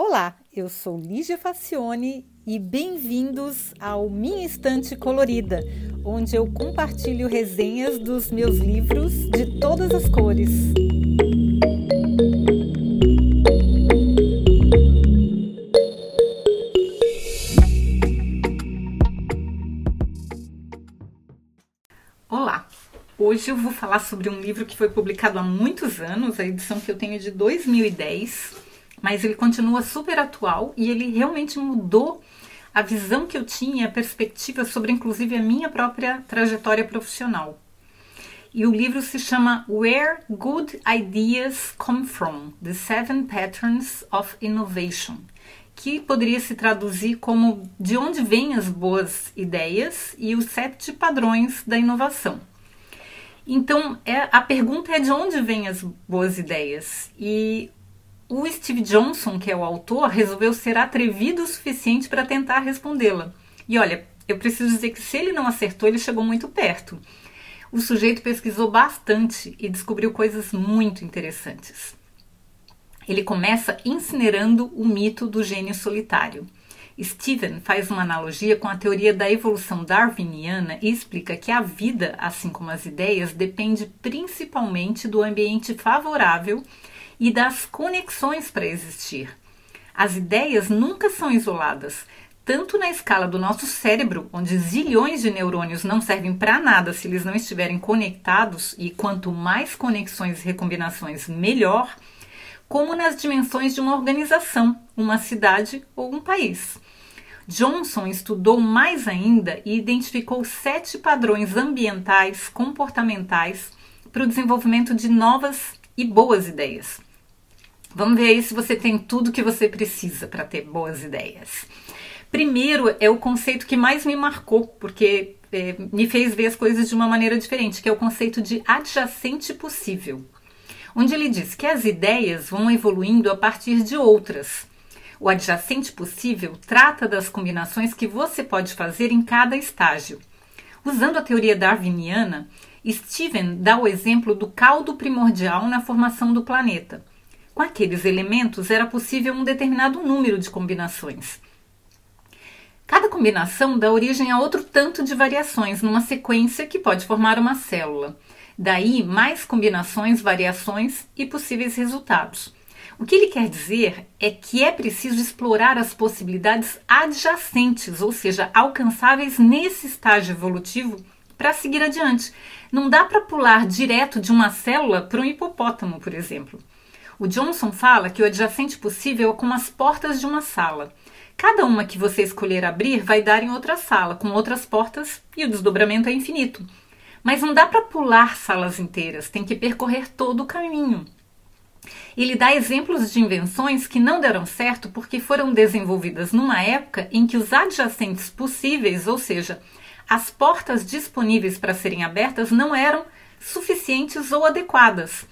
Olá, eu sou Lígia Facione e bem-vindos ao Minha Estante Colorida, onde eu compartilho resenhas dos meus livros de todas as cores. Olá! Hoje eu vou falar sobre um livro que foi publicado há muitos anos, a edição que eu tenho é de 2010, mas ele continua super atual e ele realmente mudou a visão que eu tinha, a perspectiva sobre inclusive a minha própria trajetória profissional. E o livro se chama Where Good Ideas Come From: The Seven Patterns of Innovation, que poderia se traduzir como De onde vêm as boas ideias e os sete padrões da inovação. Então, é, a pergunta é de onde vêm as boas ideias? E o Steve Johnson, que é o autor, resolveu ser atrevido o suficiente para tentar respondê-la. E olha, eu preciso dizer que se ele não acertou, ele chegou muito perto. O sujeito pesquisou bastante e descobriu coisas muito interessantes. Ele começa incinerando o mito do gênio solitário. Steven faz uma analogia com a teoria da evolução darwiniana e explica que a vida, assim como as ideias, depende principalmente do ambiente favorável e das conexões para existir. As ideias nunca são isoladas, tanto na escala do nosso cérebro, onde zilhões de neurônios não servem para nada se eles não estiverem conectados, e quanto mais conexões e recombinações, melhor, como nas dimensões de uma organização, uma cidade ou um país. Johnson estudou mais ainda e identificou sete padrões ambientais comportamentais para o desenvolvimento de novas e boas ideias. Vamos ver aí se você tem tudo que você precisa para ter boas ideias. Primeiro é o conceito que mais me marcou, porque é, me fez ver as coisas de uma maneira diferente, que é o conceito de adjacente possível, onde ele diz que as ideias vão evoluindo a partir de outras. O adjacente possível trata das combinações que você pode fazer em cada estágio. Usando a teoria darwiniana, Steven dá o exemplo do caldo primordial na formação do planeta. Com aqueles elementos era possível um determinado número de combinações. Cada combinação dá origem a outro tanto de variações numa sequência que pode formar uma célula. Daí, mais combinações, variações e possíveis resultados. O que ele quer dizer é que é preciso explorar as possibilidades adjacentes, ou seja, alcançáveis nesse estágio evolutivo para seguir adiante. Não dá para pular direto de uma célula para um hipopótamo, por exemplo. O Johnson fala que o adjacente possível é como as portas de uma sala. Cada uma que você escolher abrir vai dar em outra sala, com outras portas, e o desdobramento é infinito. Mas não dá para pular salas inteiras, tem que percorrer todo o caminho. Ele dá exemplos de invenções que não deram certo porque foram desenvolvidas numa época em que os adjacentes possíveis, ou seja, as portas disponíveis para serem abertas, não eram suficientes ou adequadas.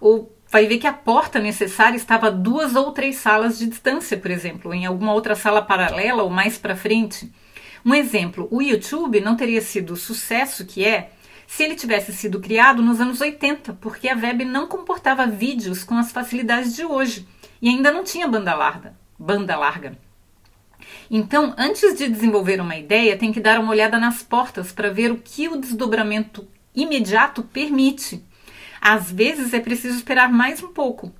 Ou vai ver que a porta necessária estava a duas ou três salas de distância, por exemplo, em alguma outra sala paralela ou mais para frente. Um exemplo: o YouTube não teria sido o sucesso que é se ele tivesse sido criado nos anos 80, porque a web não comportava vídeos com as facilidades de hoje e ainda não tinha banda larga. Banda larga. Então, antes de desenvolver uma ideia, tem que dar uma olhada nas portas para ver o que o desdobramento imediato permite. Às vezes é preciso esperar mais um pouco,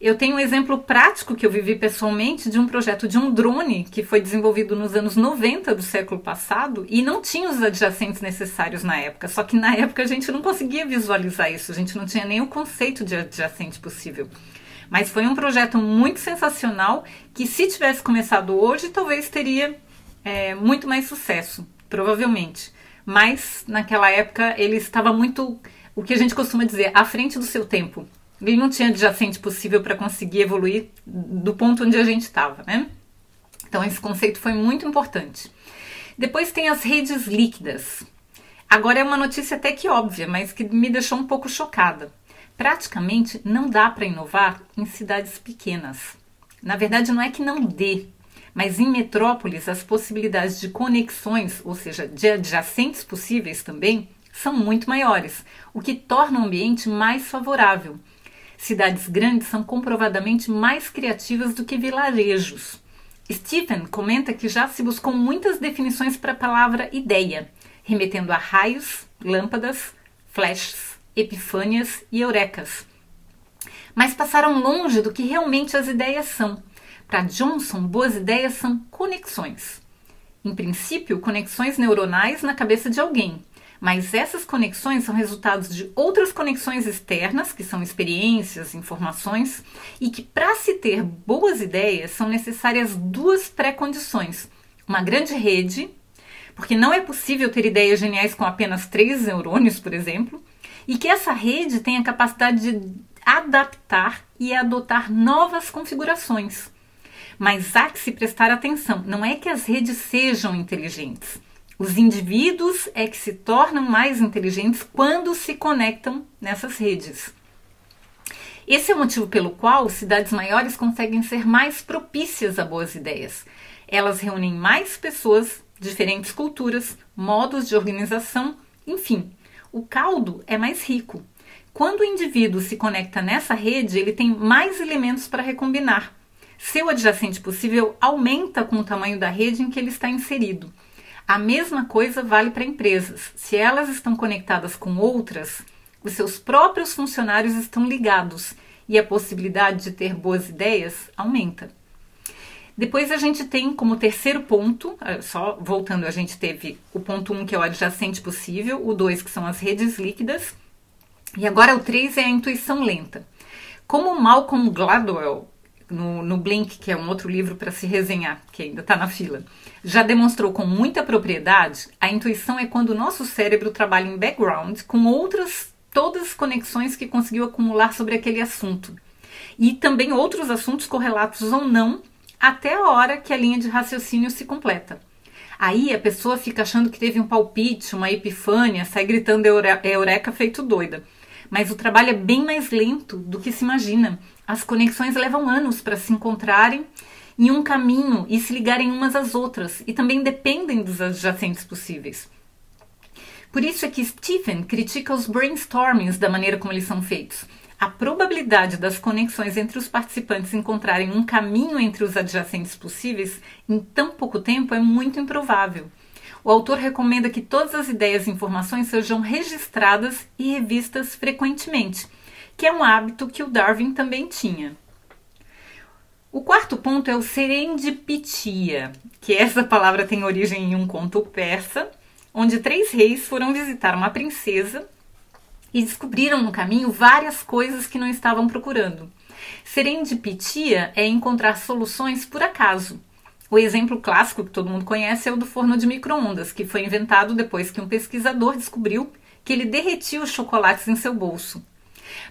eu tenho um exemplo prático que eu vivi pessoalmente de um projeto de um drone que foi desenvolvido nos anos 90 do século passado e não tinha os adjacentes necessários na época. Só que na época a gente não conseguia visualizar isso, a gente não tinha o conceito de adjacente possível. Mas foi um projeto muito sensacional que, se tivesse começado hoje, talvez teria é, muito mais sucesso, provavelmente. Mas naquela época ele estava muito, o que a gente costuma dizer, à frente do seu tempo. Ele não tinha adjacente possível para conseguir evoluir do ponto onde a gente estava, né? Então esse conceito foi muito importante. Depois tem as redes líquidas. Agora é uma notícia até que óbvia, mas que me deixou um pouco chocada. Praticamente não dá para inovar em cidades pequenas. Na verdade, não é que não dê, mas em metrópoles as possibilidades de conexões, ou seja, de adjacentes possíveis também, são muito maiores, o que torna o ambiente mais favorável Cidades grandes são comprovadamente mais criativas do que vilarejos. Stephen comenta que já se buscou muitas definições para a palavra ideia, remetendo a raios, lâmpadas, flashes, epifânias e eurecas. Mas passaram longe do que realmente as ideias são. Para Johnson, boas ideias são conexões. Em princípio, conexões neuronais na cabeça de alguém, mas essas conexões são resultados de outras conexões externas, que são experiências, informações, e que para se ter boas ideias são necessárias duas pré-condições: uma grande rede, porque não é possível ter ideias geniais com apenas três neurônios, por exemplo, e que essa rede tenha capacidade de adaptar e adotar novas configurações. Mas há que se prestar atenção, não é que as redes sejam inteligentes os indivíduos é que se tornam mais inteligentes quando se conectam nessas redes. Esse é o motivo pelo qual cidades maiores conseguem ser mais propícias a boas ideias. Elas reúnem mais pessoas, diferentes culturas, modos de organização, enfim, o caldo é mais rico. Quando o indivíduo se conecta nessa rede, ele tem mais elementos para recombinar. Seu adjacente possível aumenta com o tamanho da rede em que ele está inserido. A mesma coisa vale para empresas. Se elas estão conectadas com outras, os seus próprios funcionários estão ligados e a possibilidade de ter boas ideias aumenta. Depois a gente tem como terceiro ponto, eh, só voltando, a gente teve o ponto 1 um, que é o adjacente possível, o 2 que são as redes líquidas, e agora o 3 é a intuição lenta. Como Malcolm Gladwell no, no Blink, que é um outro livro para se resenhar, que ainda está na fila, já demonstrou com muita propriedade, a intuição é quando o nosso cérebro trabalha em background com outras todas as conexões que conseguiu acumular sobre aquele assunto. E também outros assuntos correlatos ou não, até a hora que a linha de raciocínio se completa. Aí a pessoa fica achando que teve um palpite, uma epifânia, sai gritando eureka feito doida. Mas o trabalho é bem mais lento do que se imagina as conexões levam anos para se encontrarem em um caminho e se ligarem umas às outras e também dependem dos adjacentes possíveis. Por isso é que Stephen critica os brainstormings da maneira como eles são feitos. A probabilidade das conexões entre os participantes encontrarem um caminho entre os adjacentes possíveis em tão pouco tempo é muito improvável. O autor recomenda que todas as ideias e informações sejam registradas e revistas frequentemente que é um hábito que o Darwin também tinha. O quarto ponto é o serendipitia, que essa palavra tem origem em um conto persa, onde três reis foram visitar uma princesa e descobriram no caminho várias coisas que não estavam procurando. Serendipitia é encontrar soluções por acaso. O exemplo clássico que todo mundo conhece é o do forno de microondas, que foi inventado depois que um pesquisador descobriu que ele derretia os chocolates em seu bolso.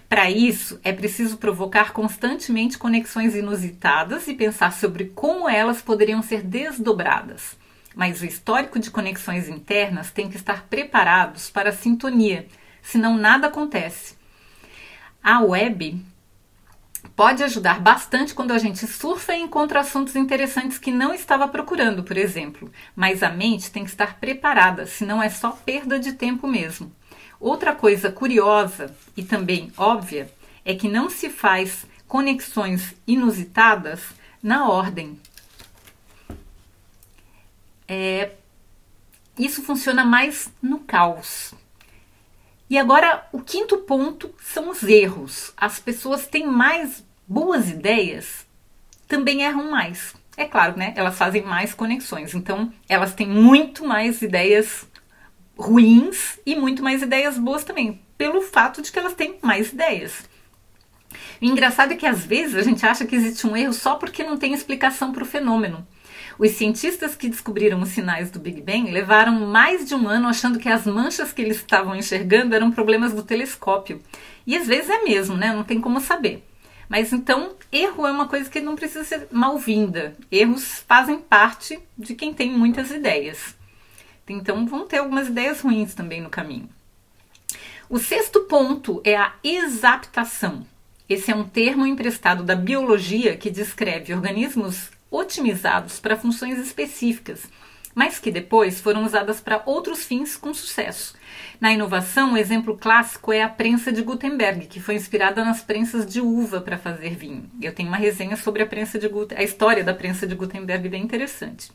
Para isso, é preciso provocar constantemente conexões inusitadas e pensar sobre como elas poderiam ser desdobradas. Mas o histórico de conexões internas tem que estar preparados para a sintonia, senão nada acontece. A web pode ajudar bastante quando a gente surfa e encontra assuntos interessantes que não estava procurando, por exemplo. Mas a mente tem que estar preparada, senão é só perda de tempo mesmo. Outra coisa curiosa e também óbvia é que não se faz conexões inusitadas na ordem. É, isso funciona mais no caos. E agora, o quinto ponto são os erros. As pessoas têm mais boas ideias, também erram mais. É claro, né? Elas fazem mais conexões, então elas têm muito mais ideias ruins e muito mais ideias boas também, pelo fato de que elas têm mais ideias. O engraçado é que às vezes a gente acha que existe um erro só porque não tem explicação para o fenômeno. Os cientistas que descobriram os sinais do Big Bang levaram mais de um ano achando que as manchas que eles estavam enxergando eram problemas do telescópio. E às vezes é mesmo, né? Não tem como saber. Mas então, erro é uma coisa que não precisa ser mal-vinda. Erros fazem parte de quem tem muitas ideias. Então vão ter algumas ideias ruins também no caminho. O sexto ponto é a exaptação. Esse é um termo emprestado da biologia que descreve organismos otimizados para funções específicas, mas que depois foram usadas para outros fins com sucesso. Na inovação, um exemplo clássico é a prensa de Gutenberg, que foi inspirada nas prensas de uva para fazer vinho. Eu tenho uma resenha sobre a prensa de Gutenberg, a história da prensa de Gutenberg bem interessante.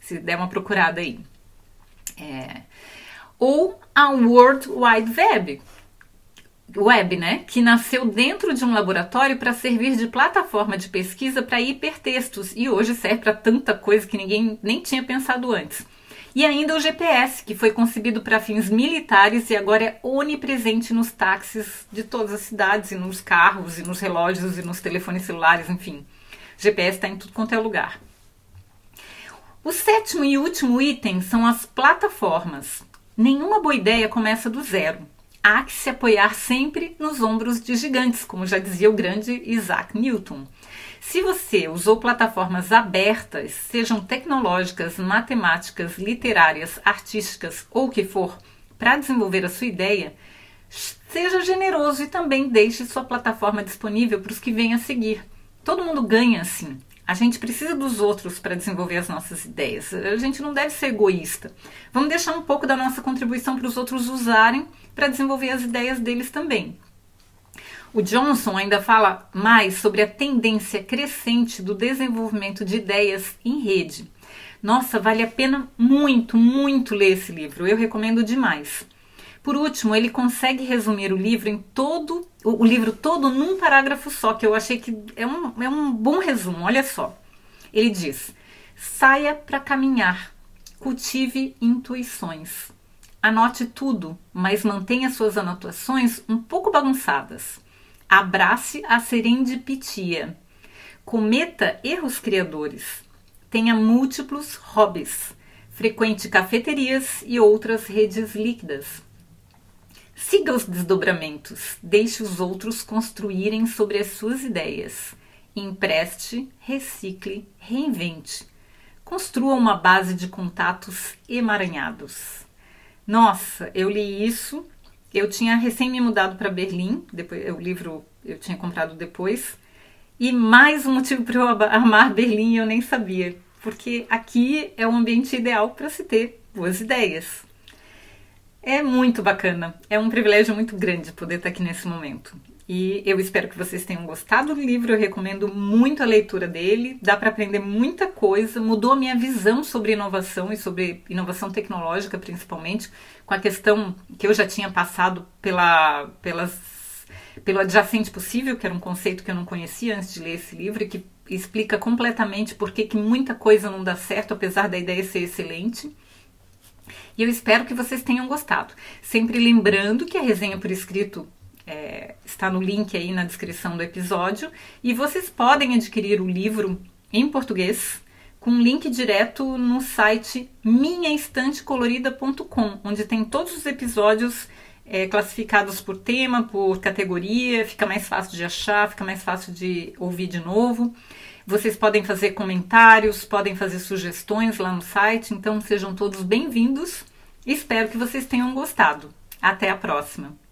Se der uma procurada aí. É... Ou a World Wide Web, web, né, que nasceu dentro de um laboratório para servir de plataforma de pesquisa para hipertextos e hoje serve para tanta coisa que ninguém nem tinha pensado antes. E ainda o GPS, que foi concebido para fins militares e agora é onipresente nos táxis de todas as cidades, e nos carros, e nos relógios, e nos telefones celulares, enfim. GPS está em tudo quanto é lugar. O sétimo e último item são as plataformas. Nenhuma boa ideia começa do zero há que se apoiar sempre nos ombros de gigantes, como já dizia o grande Isaac Newton. Se você usou plataformas abertas, sejam tecnológicas, matemáticas, literárias, artísticas ou o que for, para desenvolver a sua ideia, seja generoso e também deixe sua plataforma disponível para os que vêm a seguir. Todo mundo ganha assim. A gente precisa dos outros para desenvolver as nossas ideias. A gente não deve ser egoísta. Vamos deixar um pouco da nossa contribuição para os outros usarem para desenvolver as ideias deles também. O Johnson ainda fala mais sobre a tendência crescente do desenvolvimento de ideias em rede. Nossa, vale a pena muito, muito ler esse livro. Eu recomendo demais. Por último, ele consegue resumir o livro em todo o, livro todo num parágrafo só, que eu achei que é um, é um bom resumo. Olha só. Ele diz: saia para caminhar, cultive intuições. Anote tudo, mas mantenha suas anotações um pouco bagunçadas. Abrace a serendipitia. Cometa erros criadores. Tenha múltiplos hobbies. Frequente cafeterias e outras redes líquidas. Siga os desdobramentos, deixe os outros construírem sobre as suas ideias. Empreste, recicle, reinvente. Construa uma base de contatos emaranhados. Nossa, eu li isso. Eu tinha recém me mudado para Berlim, depois o livro eu tinha comprado depois. E mais um motivo para eu amar Berlim eu nem sabia, porque aqui é o ambiente ideal para se ter boas ideias. É muito bacana, é um privilégio muito grande poder estar aqui nesse momento. E eu espero que vocês tenham gostado do livro, eu recomendo muito a leitura dele, dá para aprender muita coisa, mudou a minha visão sobre inovação e sobre inovação tecnológica principalmente, com a questão que eu já tinha passado pela, pelas, pelo adjacente possível, que era um conceito que eu não conhecia antes de ler esse livro e que explica completamente por que, que muita coisa não dá certo, apesar da ideia ser excelente. E eu espero que vocês tenham gostado. Sempre lembrando que a resenha por escrito é, está no link aí na descrição do episódio e vocês podem adquirir o livro em português com link direto no site minhaestantecolorida.com, onde tem todos os episódios é, classificados por tema, por categoria, fica mais fácil de achar, fica mais fácil de ouvir de novo. Vocês podem fazer comentários, podem fazer sugestões lá no site, então sejam todos bem-vindos. Espero que vocês tenham gostado. Até a próxima!